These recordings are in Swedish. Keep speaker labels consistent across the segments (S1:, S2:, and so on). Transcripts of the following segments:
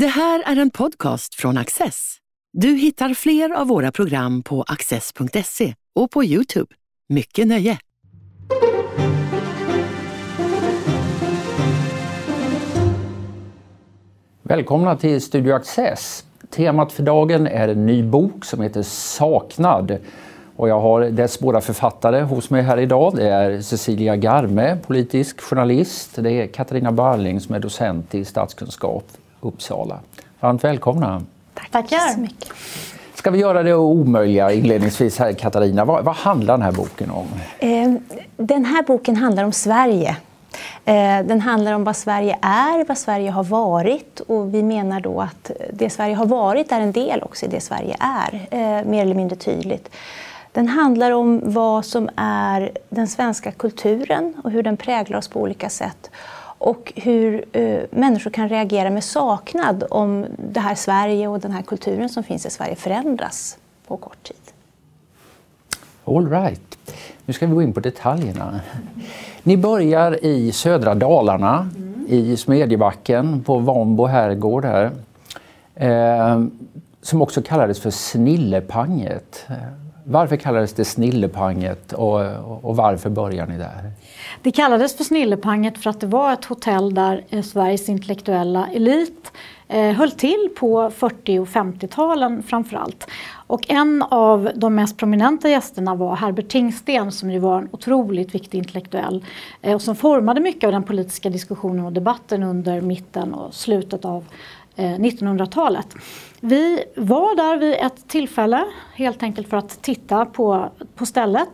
S1: Det här är en podcast från Access. Du hittar fler av våra program på access.se och på Youtube. Mycket nöje!
S2: Välkomna till Studio Access. Temat för dagen är en ny bok som heter Saknad. Och jag har dess båda författare hos mig här idag. Det är Cecilia Garme, politisk journalist. Det är Katarina Barling som är docent i statskunskap Uppsala. Varmt välkomna.
S3: Tackar. så mycket.
S2: Ska vi göra det omöjliga inledningsvis här Katarina? Vad, vad handlar den här boken om?
S3: Eh, den här boken handlar om Sverige. Eh, den handlar om vad Sverige är, vad Sverige har varit och vi menar då att det Sverige har varit är en del också i det Sverige är, eh, mer eller mindre tydligt. Den handlar om vad som är den svenska kulturen och hur den präglar oss på olika sätt och hur eh, människor kan reagera med saknad om det här Sverige och den här kulturen som finns i Sverige förändras på kort tid.
S2: All right. Nu ska vi gå in på detaljerna. Ni börjar i södra Dalarna, mm. i Smedjebacken på Vambo herrgård här. Eh, som också kallades för Snillepanget. Varför kallades det Snillepanget och, och varför började ni där?
S4: Det kallades för Snillepanget för att det var ett hotell där eh, Sveriges intellektuella elit eh, höll till på 40 och 50-talen framförallt. Och en av de mest prominenta gästerna var Herbert Tingsten som ju var en otroligt viktig intellektuell eh, och som formade mycket av den politiska diskussionen och debatten under mitten och slutet av 1900-talet. Vi var där vid ett tillfälle helt enkelt för att titta på, på stället.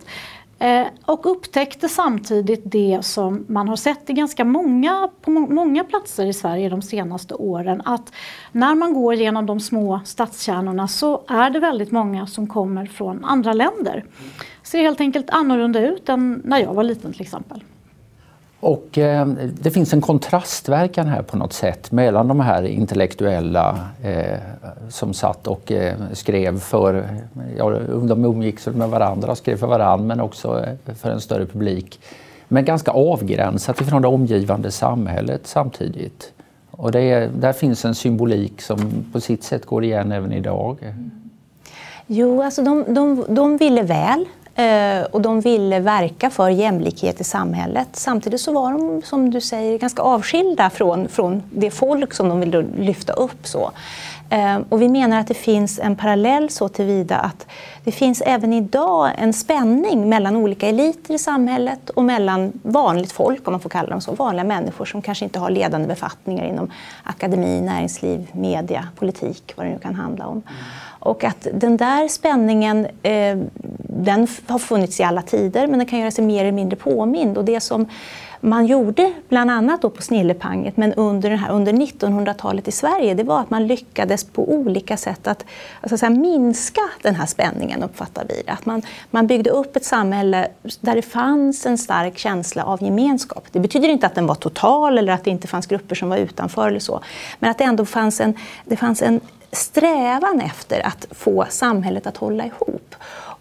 S4: Eh, och upptäckte samtidigt det som man har sett i ganska många, på många platser i Sverige de senaste åren. Att när man går genom de små stadskärnorna så är det väldigt många som kommer från andra länder. Ser helt enkelt annorlunda ut än när jag var liten till exempel.
S2: Och eh, det finns en kontrastverkan här på något sätt mellan de här intellektuella eh, som satt och eh, skrev för, ja, de umgicks med varandra och skrev för varandra men också eh, för en större publik. Men ganska avgränsat ifrån det omgivande samhället samtidigt. Och det är, där finns en symbolik som på sitt sätt går igen även idag. Mm.
S3: Jo, alltså de, de, de ville väl. Eh, och de ville verka för jämlikhet i samhället. Samtidigt så var de, som du säger, ganska avskilda från, från det folk som de ville lyfta upp. Så. Eh, och vi menar att det finns en parallell så tillvida att det finns även idag en spänning mellan olika eliter i samhället och mellan vanligt folk, om man får kalla dem så, vanliga människor som kanske inte har ledande befattningar inom akademi, näringsliv, media, politik, vad det nu kan handla om. Och att den där spänningen, eh, den har funnits i alla tider, men den kan göra sig mer eller mindre påmind. Och det som man gjorde, bland annat då på Snillepanget, men under, den här, under 1900-talet i Sverige, det var att man lyckades på olika sätt att, alltså så här, minska den här spänningen, uppfattar vi det. Att man, man byggde upp ett samhälle där det fanns en stark känsla av gemenskap. Det betyder inte att den var total eller att det inte fanns grupper som var utanför eller så, men att det ändå fanns en, det fanns en strävan efter att få samhället att hålla ihop.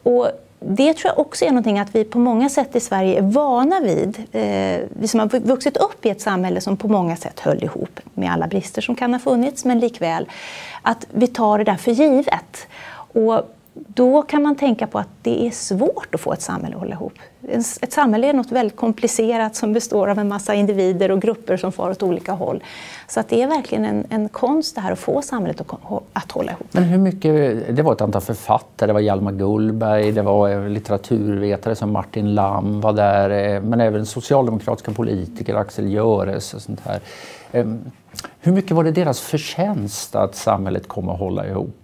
S3: Och det tror jag också är någonting att vi på många sätt i Sverige är vana vid. Eh, vi som har vuxit upp i ett samhälle som på många sätt höll ihop, med alla brister som kan ha funnits, men likväl att vi tar det där för givet. Och då kan man tänka på att det är svårt att få ett samhälle att hålla ihop. Ett samhälle är något väldigt komplicerat som består av en massa individer och grupper som far åt olika håll. Så att det är verkligen en, en konst det här att få samhället att, att hålla ihop.
S2: Men hur mycket, det var ett antal författare, det var Hjalmar Gullberg, det var eh, litteraturvetare som Martin Lam var där, eh, men även socialdemokratiska politiker, Axel Göres och sånt här. Ehm, hur mycket var det deras förtjänst att samhället kom att hålla ihop?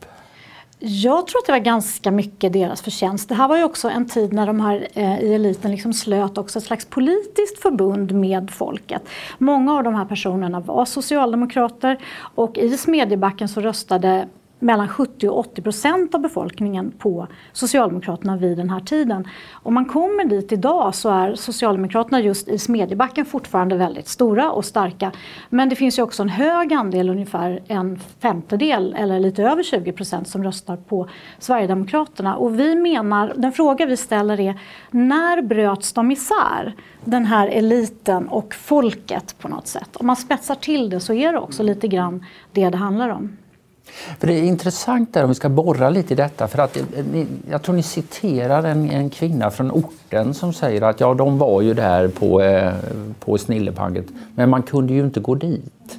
S4: Jag tror att det var ganska mycket deras förtjänst. Det här var ju också en tid när de här eh, i eliten liksom slöt också ett slags politiskt förbund med folket. Många av de här personerna var socialdemokrater och i Smedjebacken så röstade mellan 70 och 80 procent av befolkningen på Socialdemokraterna vid den här tiden. Om man kommer dit idag så är Socialdemokraterna just i Smedjebacken fortfarande väldigt stora och starka. Men det finns ju också en hög andel, ungefär en femtedel eller lite över 20 procent som röstar på Sverigedemokraterna. Och vi menar, den fråga vi ställer är, när bröts de isär? Den här eliten och folket på något sätt. Om man spetsar till det så är det också lite grann det det handlar om.
S2: För det är intressant där om vi ska borra lite i detta för att eh, ni, jag tror ni citerar en, en, kvinna från orten som säger att ja, de var ju där på, eh, på Snillepanget men man kunde ju inte gå dit.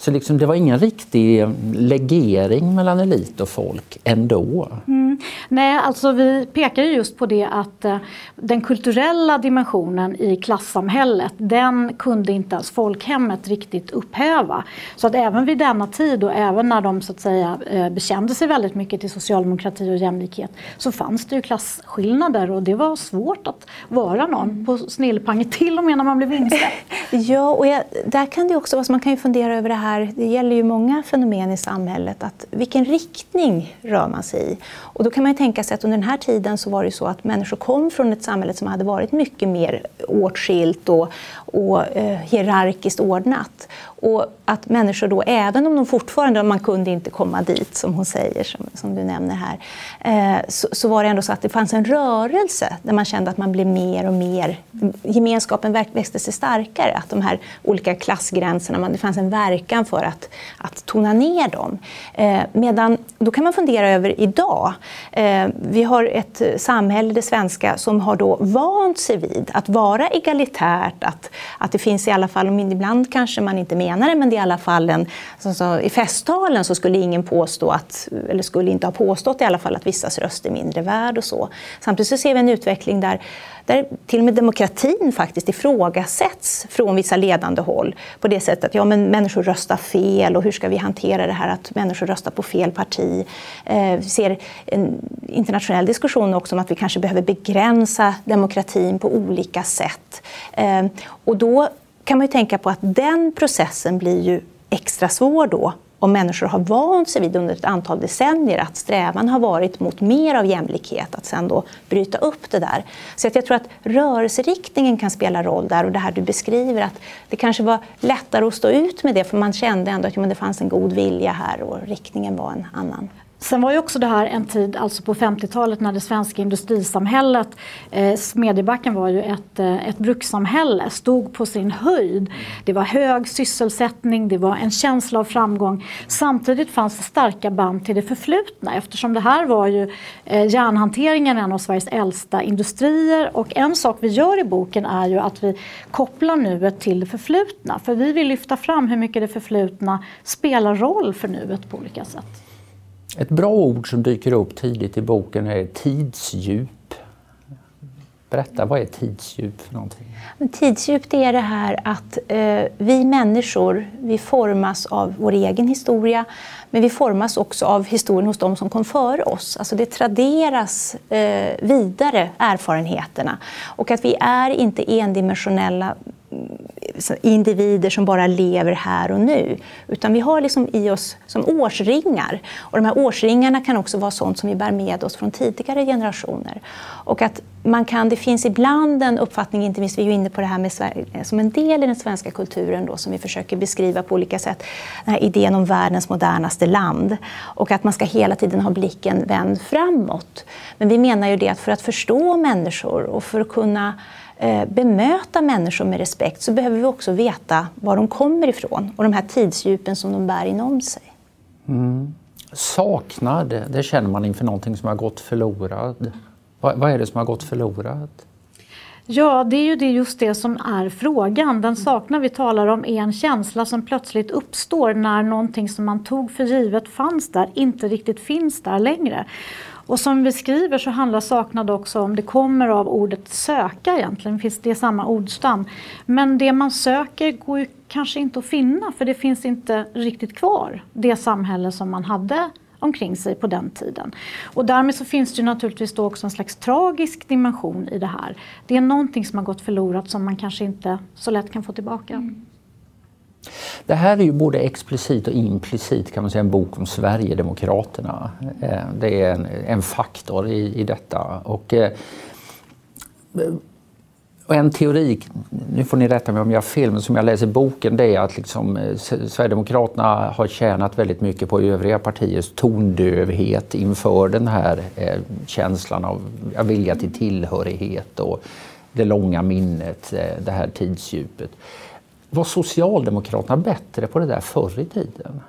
S2: Så liksom, det var ingen riktig legering mellan elit och folk ändå.
S4: Mm. Nej, alltså vi pekar ju just på det att eh, den kulturella dimensionen i klassamhället den kunde inte ens folkhemmet riktigt upphäva. Så att även vid denna tid och även när de så att säga eh, bekände sig väldigt mycket till socialdemokrati och jämlikhet så fanns det ju klasskillnader och det var svårt att vara någon på snillepanget till och med när man blev insläppt.
S3: ja, och jag, där kan det också vara så man kan ju fundera över det här här, det gäller ju många fenomen i samhället, att vilken riktning rör man sig i? Och då kan man ju tänka sig att under den här tiden så var det så att människor kom från ett samhälle som hade varit mycket mer åtskilt och, och eh, hierarkiskt ordnat. Och att människor då, även om de fortfarande, man kunde inte komma dit som hon säger, som, som du nämner här, eh, så, så, var det ändå så att det fanns en rörelse där man kände att man blev mer och mer, gemenskapen växte sig starkare, att de här olika klassgränserna, man, det fanns en verkan för att, att tona ner dem. Eh, medan, då kan man fundera över idag, eh, vi har ett samhälle, det svenska, som har då vant sig vid att vara egalitärt, att, att det finns i alla fall, om ibland kanske man inte menar det, men det är i alla fall en, alltså, i festtalen så skulle ingen påstå att, eller skulle inte ha påstått i alla fall att vissas röst är mindre värd och så. Samtidigt så ser vi en utveckling där där till och med demokratin faktiskt ifrågasätts från vissa ledande håll på det sättet att ja, men människor röstar fel och hur ska vi hantera det här att människor röstar på fel parti. Eh, vi ser en internationell diskussion också om att vi kanske behöver begränsa demokratin på olika sätt. Eh, och då kan man ju tänka på att den processen blir ju extra svår då om människor har vant sig vid under ett antal decennier att strävan har varit mot mer av jämlikhet, att sen då bryta upp det där. Så att jag tror att rörelseriktningen kan spela roll där och det här du beskriver att det kanske var lättare att stå ut med det för man kände ändå att ja, det fanns en god vilja här och riktningen var en annan.
S4: Sen var ju också det här en tid, alltså på 50-talet när det svenska industrisamhället, eh, Smedjebacken var ju ett, eh, ett brukssamhälle, stod på sin höjd. Det var hög sysselsättning, det var en känsla av framgång. Samtidigt fanns det starka band till det förflutna eftersom det här var ju eh, järnhanteringen, en av Sveriges äldsta industrier. Och en sak vi gör i boken är ju att vi kopplar nuet till det förflutna. För vi vill lyfta fram hur mycket det förflutna spelar roll för nuet på olika sätt.
S2: Ett bra ord som dyker upp tidigt i boken är tidsdjup. Berätta, vad är tidsdjup för någonting?
S3: Men tidsdjup det är det här att eh, vi människor vi formas av vår egen historia men vi formas också av historien hos de som kom före oss. Alltså det traderas eh, vidare, erfarenheterna. Och att vi är inte endimensionella individer som bara lever här och nu. Utan vi har liksom i oss som årsringar. Och de här årsringarna kan också vara sånt som vi bär med oss från tidigare generationer. Och att man kan, det finns ibland en uppfattning, inte minst vi är ju inne på det här med Sverige, som en del i den svenska kulturen då, som vi försöker beskriva på olika sätt. Den här idén om världens modernaste land. Och att man ska hela tiden ha blicken vänd framåt. Men vi menar ju det att för att förstå människor och för att kunna bemöta människor med respekt så behöver vi också veta var de kommer ifrån och de här tidsdjupen som de bär inom sig.
S2: Mm. Saknad, det känner man inför någonting som har gått förlorat. Vad, vad är det som har gått förlorat?
S4: Ja, det är ju det just det som är frågan. Den saknad vi talar om är en känsla som plötsligt uppstår när någonting som man tog för givet fanns där inte riktigt finns där längre. Och som vi skriver så handlar saknad också om, det kommer av ordet söka egentligen, finns det samma ordstam. Men det man söker går ju kanske inte att finna för det finns inte riktigt kvar, det samhälle som man hade omkring sig på den tiden. Och därmed så finns det naturligtvis då också en slags tragisk dimension i det här. Det är någonting som har gått förlorat som man kanske inte så lätt kan få tillbaka. Mm.
S2: Det här är ju både explicit och implicit kan man säga en bok om Sverigedemokraterna. Eh, det är en, en faktor i, i detta. Och, eh, och en teori, nu får ni rätta mig om jag har fel, men som jag läser i boken det är att liksom, eh, Sverigedemokraterna har tjänat väldigt mycket på övriga partiers tondövhet inför den här eh, känslan av vilja till tillhörighet och det långa minnet, eh, det här tidsdjupet. Var Socialdemokraterna bättre på det där förr i tiden?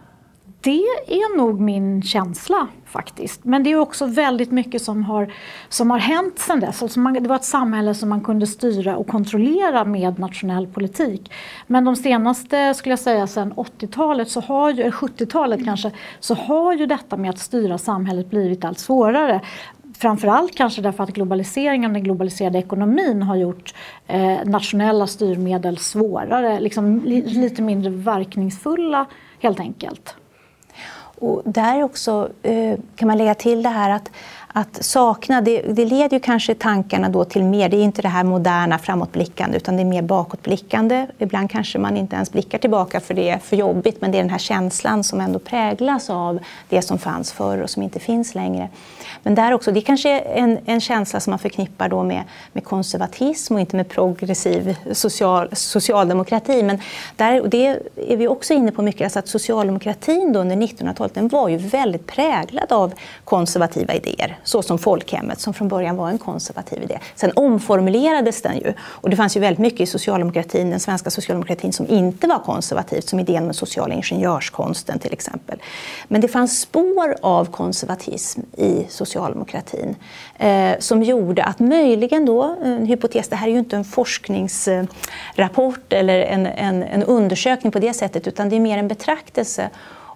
S4: Det är nog min känsla faktiskt. Men det är också väldigt mycket som har, som har hänt sedan dess. Alltså man, det var ett samhälle som man kunde styra och kontrollera med nationell politik. Men de senaste, skulle jag säga, sedan 80-talet, så har ju, 70-talet kanske, så har ju detta med att styra samhället blivit allt svårare. Framförallt kanske därför att globaliseringen, den globaliserade ekonomin har gjort eh, nationella styrmedel svårare, liksom li, lite mindre verkningsfulla helt enkelt.
S3: Och där också eh, kan man lägga till det här att, att sakna, det, det leder ju kanske tankarna då till mer, det är inte det här moderna framåtblickande utan det är mer bakåtblickande. Ibland kanske man inte ens blickar tillbaka för det är för jobbigt men det är den här känslan som ändå präglas av det som fanns förr och som inte finns längre. Men där också, det är kanske är en, en känsla som man förknippar då med, med konservatism och inte med progressiv social, socialdemokrati. Men där, det är vi också inne på mycket, alltså att socialdemokratin då under 1900-talet den var ju väldigt präglad av konservativa idéer, så som folkhemmet som från början var en konservativ idé. Sen omformulerades den ju och det fanns ju väldigt mycket i socialdemokratin, den svenska socialdemokratin som inte var konservativt, som idén med sociala ingenjörskonsten till exempel. Men det fanns spår av konservatism i socialdemokratin eh, som gjorde att möjligen då, en hypotes, det här är ju inte en forskningsrapport eller en, en, en undersökning på det sättet utan det är mer en betraktelse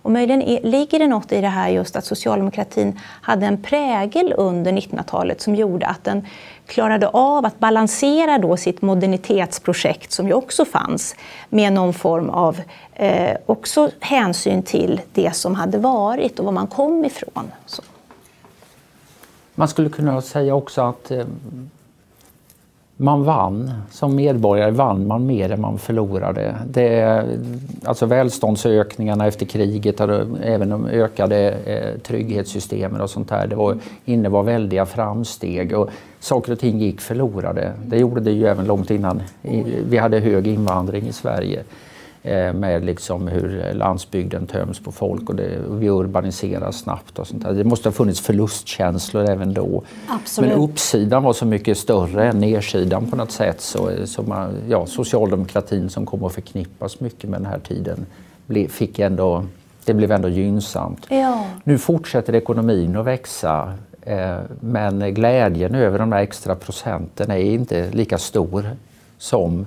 S3: och möjligen är, ligger det något i det här just att socialdemokratin hade en prägel under 1900-talet som gjorde att den klarade av att balansera då sitt modernitetsprojekt som ju också fanns med någon form av eh, också hänsyn till det som hade varit och var man kom ifrån. Så.
S2: Man skulle kunna säga också att eh, man vann. Som medborgare vann man mer än man förlorade. Det, alltså välståndsökningarna efter kriget, och även de ökade eh, trygghetssystemen och sånt där, det var, innebar väldiga framsteg. Och saker och ting gick förlorade. Det gjorde det ju även långt innan vi hade hög invandring i Sverige. Eh, med liksom hur landsbygden töms på folk och, det, och vi urbaniseras snabbt. Och sånt där. Det måste ha funnits förlustkänslor även då.
S4: Absolut.
S2: Men uppsidan var så mycket större än nedsidan på något sätt. Så, så man, ja, socialdemokratin som kom att förknippas mycket med den här tiden fick ändå, det blev ändå gynnsamt.
S3: Ja.
S2: Nu fortsätter ekonomin att växa eh, men glädjen över de där extra procenten är inte lika stor som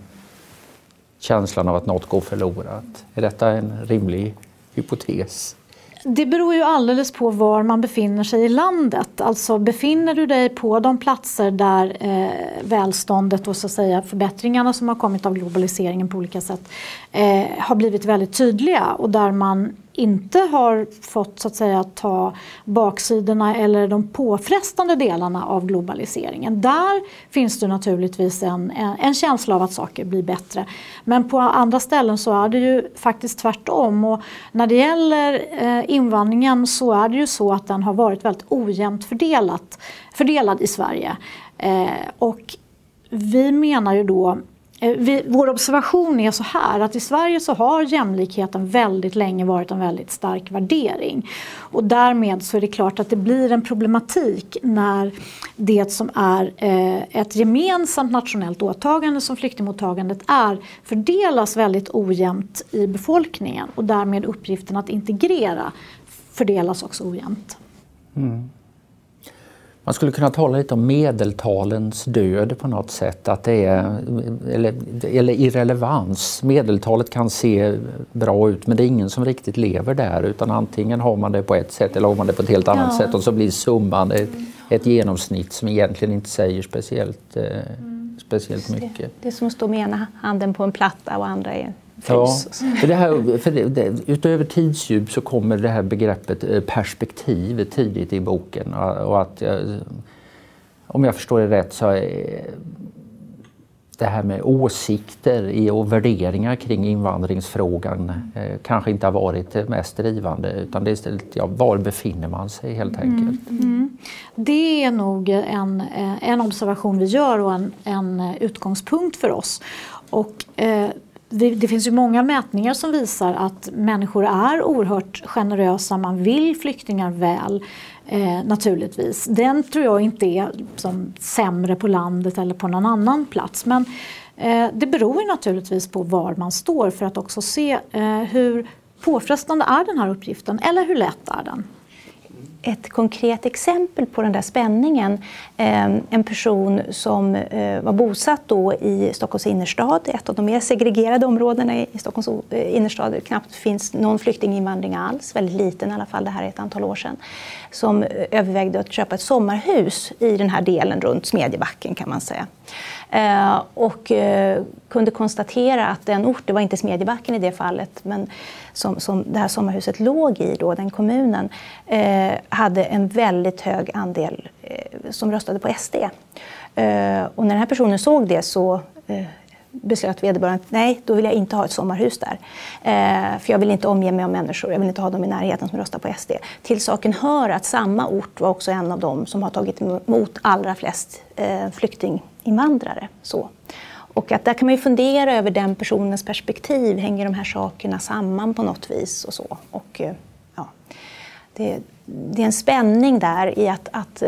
S2: känslan av att något går förlorat. Är detta en rimlig hypotes?
S4: Det beror ju alldeles på var man befinner sig i landet. Alltså befinner du dig på de platser där eh, välståndet och så att säga, förbättringarna som har kommit av globaliseringen på olika sätt eh, har blivit väldigt tydliga och där man inte har fått så att säga ta baksidorna eller de påfrestande delarna av globaliseringen. Där finns det naturligtvis en, en, känsla av att saker blir bättre. Men på andra ställen så är det ju faktiskt tvärtom. Och när det gäller eh, invandringen så är det ju så att den har varit väldigt ojämnt fördelat, fördelad i Sverige. Eh, och vi menar ju då Eh, vi, vår observation är så här att i Sverige så har jämlikheten väldigt länge varit en väldigt stark värdering. Och därmed så är det klart att det blir en problematik när det som är eh, ett gemensamt nationellt åtagande som flyktingmottagandet är fördelas väldigt ojämnt i befolkningen och därmed uppgiften att integrera fördelas också ojämnt. Mm.
S2: Man skulle kunna tala lite om medeltalens död på något sätt, att det är, eller, eller irrelevans. Medeltalet kan se bra ut men det är ingen som riktigt lever där utan antingen har man det på ett sätt eller har man det på ett helt annat ja. sätt och så blir summan ett, ett, genomsnitt som egentligen inte säger speciellt, eh, mm. speciellt mycket. Det,
S3: det är som att stå med ena handen på en platta och andra är
S2: Ja, för det här, för det, utöver tidsdjup så kommer det här begreppet eh, perspektiv tidigt i boken. Och att, om jag förstår det rätt så är, det här med åsikter och värderingar kring invandringsfrågan eh, kanske inte har varit det mest drivande utan det är istället ja, var befinner man sig helt mm. enkelt. Mm. Mm.
S4: Det är nog en, eh, en observation vi gör och en, en utgångspunkt för oss. Och, eh, det finns ju många mätningar som visar att människor är oerhört generösa, man vill flyktingar väl. Eh, naturligtvis. Den tror jag inte är som sämre på landet eller på någon annan plats. Men eh, det beror ju naturligtvis på var man står för att också se eh, hur påfrestande är den här uppgiften eller hur lätt är den?
S3: Ett konkret exempel på den där spänningen. Ehm, en person som eh, var bosatt då i Stockholms innerstad, ett av de mer segregerade områdena i Stockholms eh, innerstad. Det knappt finns någon flyktinginvandring alls, väldigt liten i alla fall, det här är ett antal år sedan. Som eh, övervägde att köpa ett sommarhus i den här delen runt Smedjebacken kan man säga. Eh, och eh, kunde konstatera att den ort, det var inte Smedjebacken i det fallet, men som, som det här sommarhuset låg i, då, den kommunen, eh, hade en väldigt hög andel eh, som röstade på SD. Eh, och när den här personen såg det så eh, beslöt vederbörande att nej, då vill jag inte ha ett sommarhus där. Eh, för jag vill inte omge mig av människor, jag vill inte ha dem i närheten som röstar på SD. Till saken hör att samma ort var också en av dem som har tagit emot allra flest eh, flyktinginvandrare. Så. Och att där kan man ju fundera över den personens perspektiv. Hänger de här sakerna samman på något vis? och så. Och, eh, ja, det, det är en spänning där i att, att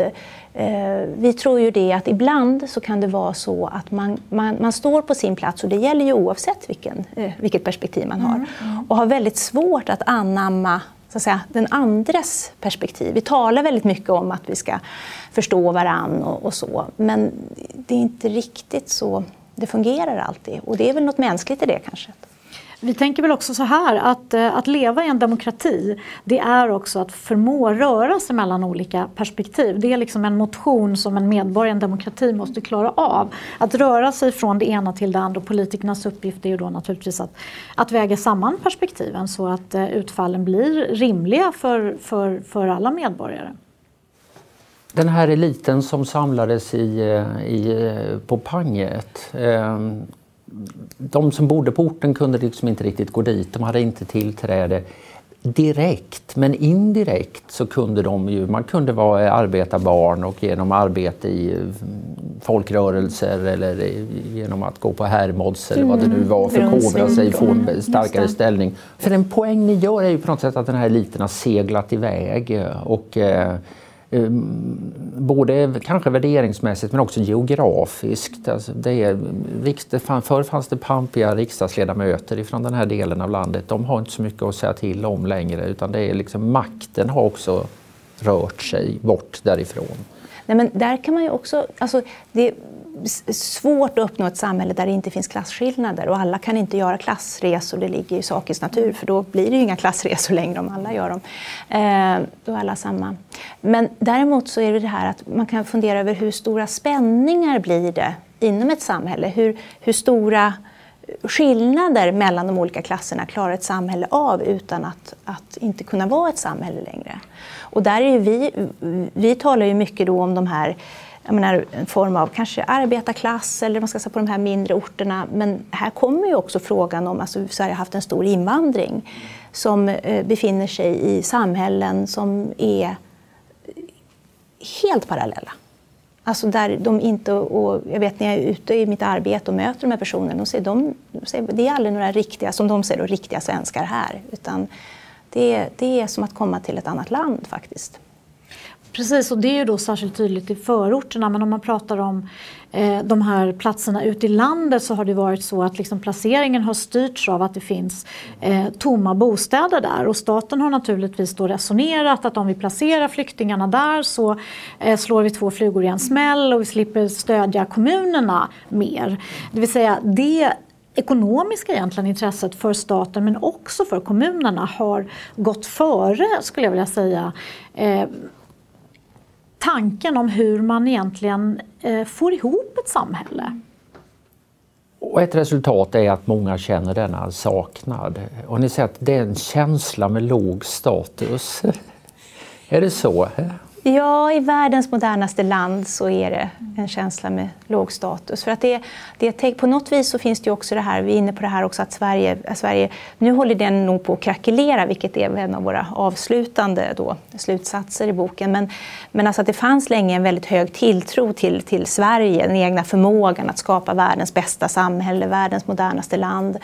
S3: eh, vi tror ju det att ibland så kan det vara så att man, man, man står på sin plats och det gäller ju oavsett vilken, eh, vilket perspektiv man har mm, mm. och har väldigt svårt att anamma så att säga, den andres perspektiv. Vi talar väldigt mycket om att vi ska förstå varann och, och så men det är inte riktigt så det fungerar alltid och det är väl något mänskligt i det kanske.
S4: Vi tänker väl också så här att, eh, att leva i en demokrati det är också att förmå röra sig mellan olika perspektiv. Det är liksom en motion som en medborgare i en demokrati måste klara av. Att röra sig från det ena till det andra politikernas uppgift är ju då naturligtvis att, att väga samman perspektiven så att eh, utfallen blir rimliga för, för, för alla medborgare.
S2: Den här eliten som samlades i, eh, i, på Panget ehm, de som bodde på orten kunde liksom inte riktigt gå dit, de hade inte tillträde direkt, men indirekt så kunde de ju, man kunde vara arbetarbarn och genom arbete i mm, folkrörelser eller genom att gå på Hermods eller vad det nu var, förkovra sig, få en starkare ställning. För en poäng ni gör är ju på något sätt att den här eliten har seglat iväg och eh, Ehm, både kanske värderingsmässigt men också geografiskt. Alltså det är, förr fanns det pampiga riksdagsledamöter från den här delen av landet. De har inte så mycket att säga till om längre utan det är liksom, makten har också rört sig bort därifrån.
S3: Nej, men där kan man ju också, alltså, det, svårt att uppnå ett samhälle där det inte finns klasskillnader och alla kan inte göra klassresor, det ligger i sakens natur för då blir det ju inga klassresor längre om alla gör dem. Eh, då är alla samma. Men däremot så är det det här att man kan fundera över hur stora spänningar blir det inom ett samhälle? Hur, hur stora skillnader mellan de olika klasserna klarar ett samhälle av utan att, att inte kunna vara ett samhälle längre? Och där är vi, vi talar ju mycket då om de här menar, en form av kanske arbetarklass eller man ska säga på de här mindre orterna. Men här kommer ju också frågan om, alltså Sverige har haft en stor invandring som eh, befinner sig i samhällen som är helt parallella. Alltså där de inte, och jag vet när jag är ute i mitt arbete och möter de här personerna, de säger, de, de säger det är aldrig några riktiga, som de säger, riktiga svenskar här. Utan det, det är som att komma till ett annat land faktiskt.
S4: Precis, och det är ju då särskilt tydligt i förorterna. Men om man pratar om eh, de här platserna ute i landet så har det varit så att liksom placeringen har styrts av att det finns eh, tomma bostäder där. Och staten har naturligtvis då resonerat att om vi placerar flyktingarna där så eh, slår vi två flugor i en smäll och vi slipper stödja kommunerna mer. Det vill säga det ekonomiska egentligen intresset för staten men också för kommunerna har gått före, skulle jag vilja säga, eh, tanken om hur man egentligen eh, får ihop ett samhälle.
S2: Och ett resultat är att många känner denna saknad. Och ni säger att det är en känsla med låg status. är det så?
S3: Ja, i världens modernaste land så är det en känsla med låg status. För att det, det, på något vis så finns det också det här, vi är inne på det här också, att Sverige, Sverige nu håller den nog på att krackelera, vilket är en av våra avslutande då, slutsatser i boken. Men, men alltså att det fanns länge en väldigt hög tilltro till, till Sverige, den egna förmågan att skapa världens bästa samhälle, världens modernaste land.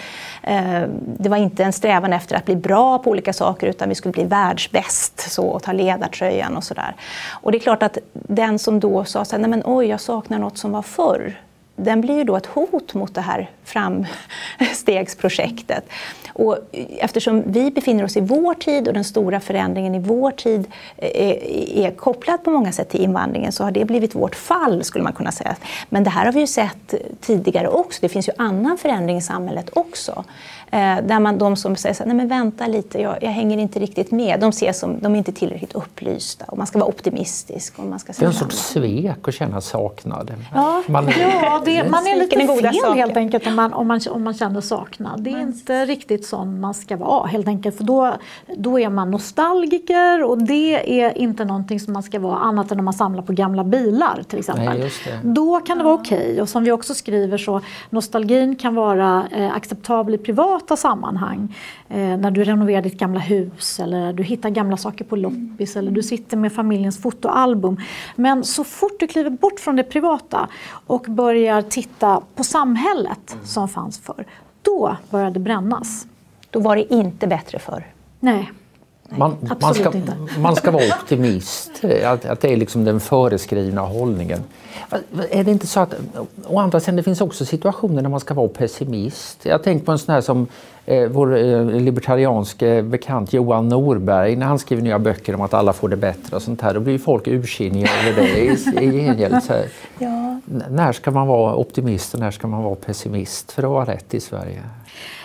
S3: Eh, det var inte en strävan efter att bli bra på olika saker, utan vi skulle bli världsbäst så, och ta ledartröjan och sådär. Och det är klart att den som då sa så här, nej men oj, jag saknar något som var förr, den blir ju då ett hot mot det här framstegsprojektet. Och eftersom vi befinner oss i vår tid och den stora förändringen i vår tid eh, eh, är, kopplad på många sätt till invandringen så har det blivit vårt fall skulle man kunna säga. Men det här har vi ju sett tidigare också. Det finns ju annan förändring i samhället också. Eh, där man, de som säger så här, nej men vänta lite, jag, jag, hänger inte riktigt med. De ses som, de är inte tillräckligt upplysta och man ska vara optimistisk. Och man ska
S2: det är en sorts svek att känna saknad.
S4: Ja, man, ja det, man är lite fel saker. helt enkelt om man, om, man, om man känner saknad. Det är mm. inte riktigt sån man ska vara helt enkelt. För då, då är man nostalgiker och det är inte någonting som man ska vara annat än om man samlar på gamla bilar till exempel. Nej, då kan det vara okej. Okay. Och som vi också skriver så nostalgin kan vara eh, acceptabel i privat privata sammanhang. Eh, när du renoverar ditt gamla hus eller du hittar gamla saker på loppis eller du sitter med familjens fotoalbum. Men så fort du kliver bort från det privata och börjar titta på samhället som fanns förr, då börjar det brännas.
S3: Då var det inte bättre förr?
S4: Nej.
S2: Man, man, ska, man ska vara optimist, att, att det är liksom den föreskrivna hållningen. Är det inte så att, å andra sidan, det finns också situationer när man ska vara pessimist. Jag tänker på en sån här som eh, vår eh, libertarianske bekant Johan Norberg, när han skriver nya böcker om att alla får det bättre och sånt här, då blir folk ursinniga över det i, i gengäld. Ja. När ska man vara optimist och när ska man vara pessimist för att vara rätt i Sverige?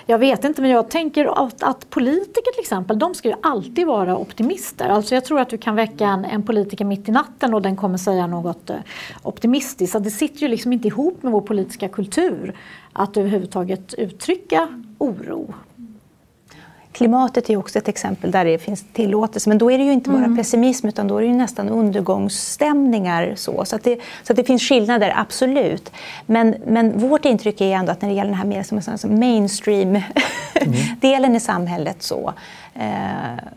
S4: Jag vet inte, men jag tänker att, att, politiker till exempel, de ska ju alltid vara optimister. Alltså jag tror att du kan väcka en, en politiker mitt i natten och den kommer säga något eh, optimistiskt. Så det sitter ju liksom inte ihop med vår politiska kultur att överhuvudtaget uttrycka oro.
S3: Klimatet är också ett exempel där det finns tillåtelse, men då är det ju inte bara mm. pessimism utan då är det nästan undergångsstämningar. Så, så, att det, så att det finns skillnader, absolut. Men, men vårt intryck är ändå att när det gäller den här mer som, som mainstream-delen mm. i samhället så,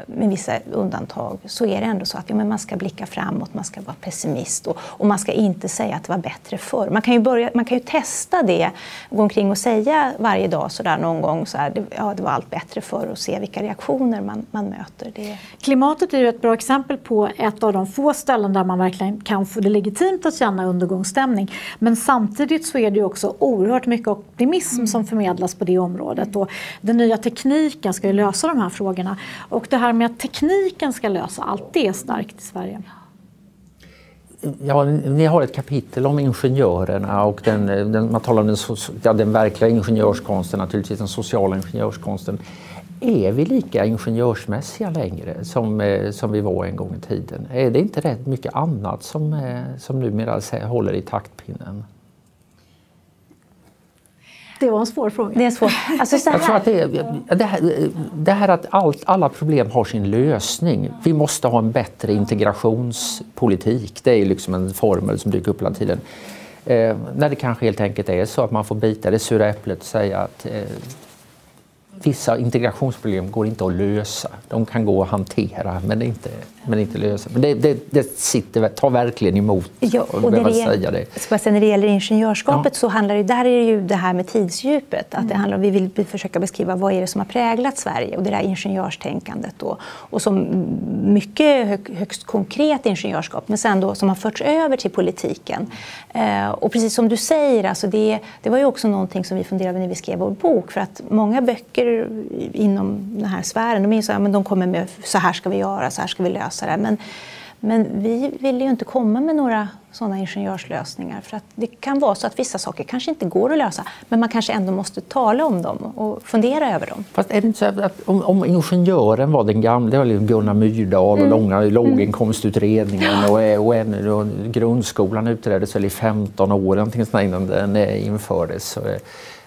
S3: med vissa undantag, så är det ändå så att ja, men man ska blicka framåt, man ska vara pessimist och, och, man ska inte säga att det var bättre förr. Man kan ju, börja, man kan ju testa det, gå omkring och säga varje dag så där någon gång så här, det, ja, det var allt bättre förr och se vilka reaktioner man, man möter. Det...
S4: Klimatet är ju ett bra exempel på ett av de få ställen där man verkligen kan få det legitimt att känna undergångsstämning. Men samtidigt så är det ju också oerhört mycket optimism mm. som förmedlas på det området och den nya tekniken ska ju lösa de här frågorna och det här med att tekniken ska lösa allt, det är starkt i Sverige.
S2: Ja, ni har ett kapitel om ingenjörerna och den, den, man talar om den, ja, den verkliga ingenjörskonsten, naturligtvis den sociala ingenjörskonsten. Är vi lika ingenjörsmässiga längre som, eh, som vi var en gång i tiden? Är det inte rätt mycket annat som, eh, som numera håller i taktpinnen?
S4: Det var en svår fråga.
S3: Det är svår. Alltså så här. Jag tror
S2: att det, det, här, det här att allt, alla problem har sin lösning. Vi måste ha en bättre integrationspolitik. Det är liksom en formel som dyker upp hela tiden. Eh, när det kanske helt enkelt är så att man får bita det sura äpplet och säga att eh, vissa integrationsproblem går inte att lösa. De kan gå att hantera men inte, men inte lösa. Men det, det, det sitter, tar verkligen emot ja, och när det, säga det.
S3: Ska säga, när det gäller ingenjörskapet ja. så handlar det, där är det ju det här med tidsdjupet. Att mm. det handlar, vi vill försöka beskriva vad är det som har präglat Sverige och det där ingenjörstänkandet. Då. Och som mycket hög, högst konkret ingenjörskap men sen då som har förts över till politiken. Eh, och precis som du säger, alltså det, det var ju också någonting som vi funderade när vi skrev vår bok. För att många böcker inom den här sfären, de är så här, men de kommer med så här ska vi göra, så här ska vi lösa det. Men, men vi vill ju inte komma med några sådana ingenjörslösningar. För att det kan vara så att vissa saker kanske inte går att lösa, men man kanske ändå måste tala om dem och fundera över dem.
S2: Fast är det inte så att om, om ingenjören var den gamla, Gunnar Myrdal och mm. långa mm. låginkomstutredningen och, och, en, och grundskolan utreddes väl i 15 år innan den infördes.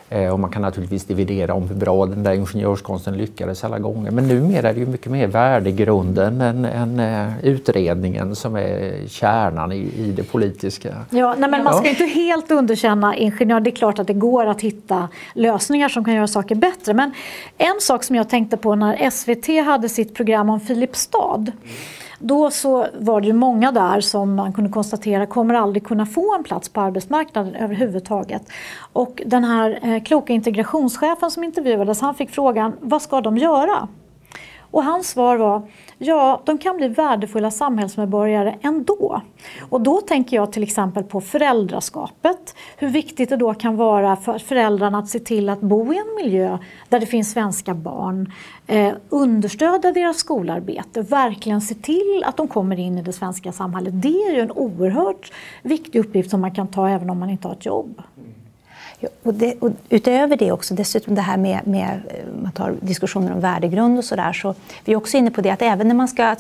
S2: Eh, och man kan naturligtvis dividera om hur bra den där ingenjörskonsten lyckades alla gånger. Men numera är det ju mycket mer värdegrunden än, än uh, utredningen som är kärnan i, i det politiska.
S4: Ja, nej, men man ska inte helt underkänna ingenjör. Det är klart att det går att hitta lösningar som kan göra saker bättre. Men en sak som jag tänkte på när SVT hade sitt program om Filipstad då så var det ju många där som man kunde konstatera kommer aldrig kunna få en plats på arbetsmarknaden överhuvudtaget. Och den här eh, kloka integrationschefen som intervjuades han fick frågan vad ska de göra? Och hans svar var Ja, de kan bli värdefulla samhällsmedborgare ändå. Och då tänker jag till exempel på föräldraskapet. Hur viktigt det då kan vara för föräldrarna att se till att bo i en miljö där det finns svenska barn. Eh, understödja deras skolarbete, verkligen se till att de kommer in i det svenska samhället. Det är ju en oerhört viktig uppgift som man kan ta även om man inte har ett jobb.
S3: Och, det, och utöver det också, dessutom det här med, med eh, man tar diskussioner om värdegrund och sådär, så vi är också inne på det att även när man ska,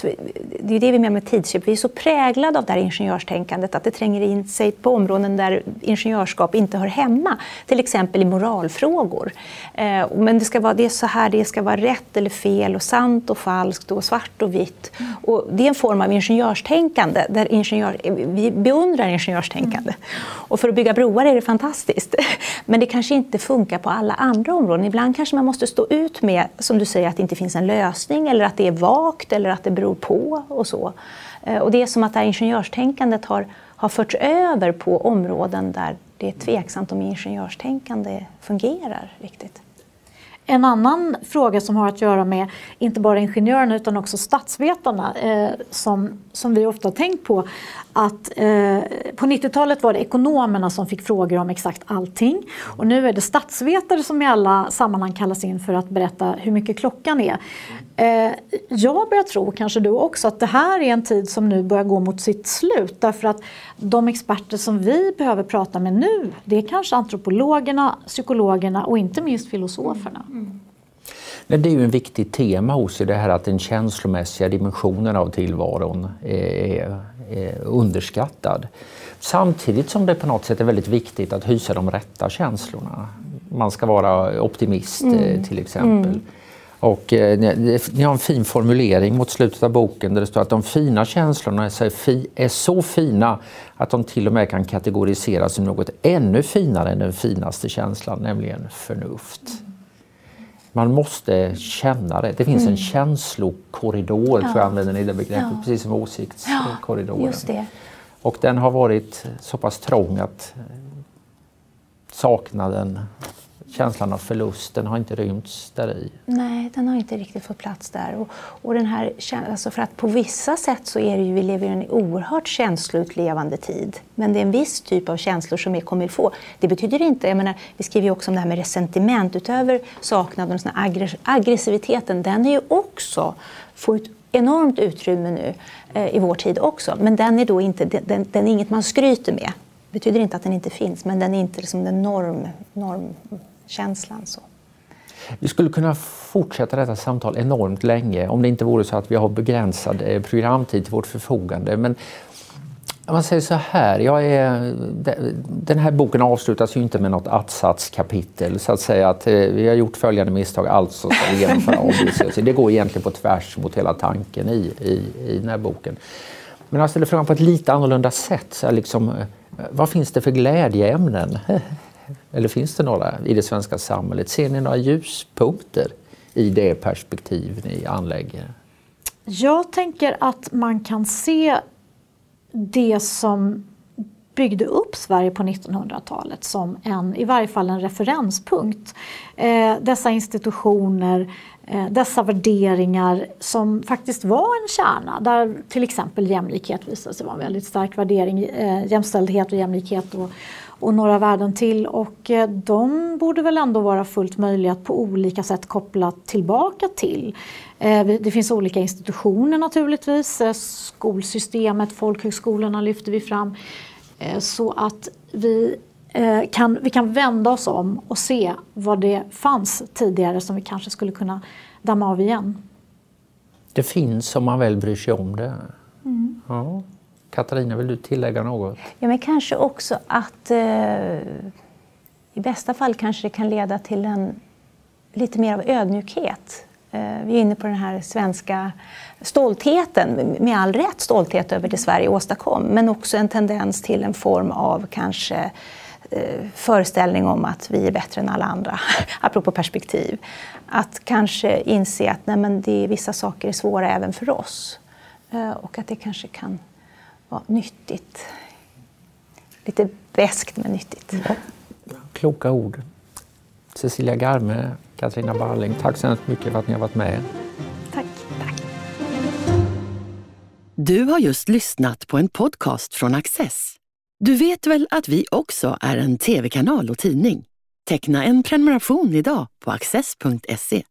S3: det är det vi menar med tidsköp, vi är så präglade av det här ingenjörstänkandet att det tränger in sig på områden där ingenjörskap inte hör hemma, till exempel i moralfrågor. Eh, men det ska vara det är så här, det ska vara rätt eller fel och sant och falskt och svart och vitt. Och det är en form av ingenjörstänkande, där ingenjör, vi beundrar ingenjörstänkande. Mm. Och för att bygga broar är det fantastiskt. Men det kanske inte funkar på alla andra områden. Ibland kanske man måste stå ut med, som du säger, att det inte finns en lösning eller att det är vagt eller att det beror på och så. Eh, och det är som att det här ingenjörstänkandet har, har förts över på områden där det är tveksamt om ingenjörstänkande fungerar riktigt.
S4: En annan fråga som har att göra med inte bara ingenjörerna utan också statsvetarna eh, som, som vi ofta har tänkt på att eh, på 90-talet var det ekonomerna som fick frågor om exakt allting och nu är det statsvetare som i alla sammanhang kallas in för att berätta hur mycket klockan är. Eh, jag börjar tro, kanske du också, att det här är en tid som nu börjar gå mot sitt slut därför att de experter som vi behöver prata med nu det är kanske antropologerna, psykologerna och inte minst filosoferna. Mm.
S2: Men det är ju en viktig tema hos er, det här att den känslomässiga dimensionen av tillvaron är, är underskattad. Samtidigt som det på något sätt är väldigt viktigt att hysa de rätta känslorna. Man ska vara optimist mm. Eh, till exempel. Mm. Och, eh, ni har en fin formulering mot slutet av boken där det står att de fina känslorna är så, fi, är så fina att de till och med kan kategoriseras som något ännu finare än den finaste känslan, nämligen förnuft. Man måste känna det. Det finns mm. en känslokorridor, ja. tror jag använder ni det begreppet, ja. precis som åsiktskorridoren.
S3: Ja,
S2: och den har varit så pass trång att sakna den känslan av förlust, den har inte rymts där i.
S3: Nej, den har inte riktigt fått plats där. Och, och den här, alltså för att på vissa sätt så är det ju, vi lever i en oerhört känsloutlevande tid. Men det är en viss typ av känslor som är kommer få. Det betyder inte, jag menar, vi skriver ju också om det här med resentiment, utöver saknaden och aggressiviteten, den är ju också, får ett enormt utrymme nu eh, i vår tid också. Men den är då inte, den, den är inget man skryter med. Det betyder inte att den inte finns, men den är inte liksom den norm, norm känslan. Så.
S2: Vi skulle kunna fortsätta detta samtal enormt länge om det inte vore så att vi har begränsad eh, programtid till vårt förfogande. Men om man säger så här, jag är, den här boken avslutas ju inte med något att-satskapitel så att säga att eh, vi har gjort följande misstag, alltså ska vi genomföra ABC. Det går egentligen på tvärs mot hela tanken i, i, i den här boken. Men jag ställer frågan på ett lite annorlunda sätt. Så liksom, eh, vad finns det för glädjeämnen? Eller finns det några i det svenska samhället? Ser ni några ljuspunkter i det perspektiv ni anlägger?
S4: Jag tänker att man kan se det som byggde upp Sverige på 1900-talet som en, i varje fall en referenspunkt. Eh, dessa institutioner, eh, dessa värderingar som faktiskt var en kärna där till exempel jämlikhet visade sig vara en väldigt stark värdering. Eh, jämställdhet och jämlikhet och, och några värden till och eh, de borde väl ändå vara fullt möjliga att på olika sätt koppla tillbaka till. Eh, det finns olika institutioner naturligtvis, eh, skolsystemet, folkhögskolorna lyfter vi fram. Så att vi kan, vi kan vända oss om och se vad det fanns tidigare som vi kanske skulle kunna damma av igen.
S2: Det finns om man väl bryr sig om det. Mm. Ja. Katarina, vill du tillägga något?
S3: Ja, men kanske också att eh, i bästa fall kanske det kan leda till en lite mer av ödmjukhet. Eh, vi är inne på den här svenska stoltheten, med all rätt stolthet över det Sverige åstadkom, men också en tendens till en form av kanske eh, föreställning om att vi är bättre än alla andra, apropå perspektiv. Att kanske inse att nej, men det, vissa saker är svåra även för oss eh, och att det kanske kan vara nyttigt. Lite beskt men nyttigt. Ja.
S2: Kloka ord. Cecilia Garme, Katarina Balling, tack så hemskt mycket för att ni har varit med.
S3: Tack. tack.
S1: Du har just lyssnat på en podcast från Access. Du vet väl att vi också är en tv-kanal och tidning? Teckna en prenumeration idag på access.se.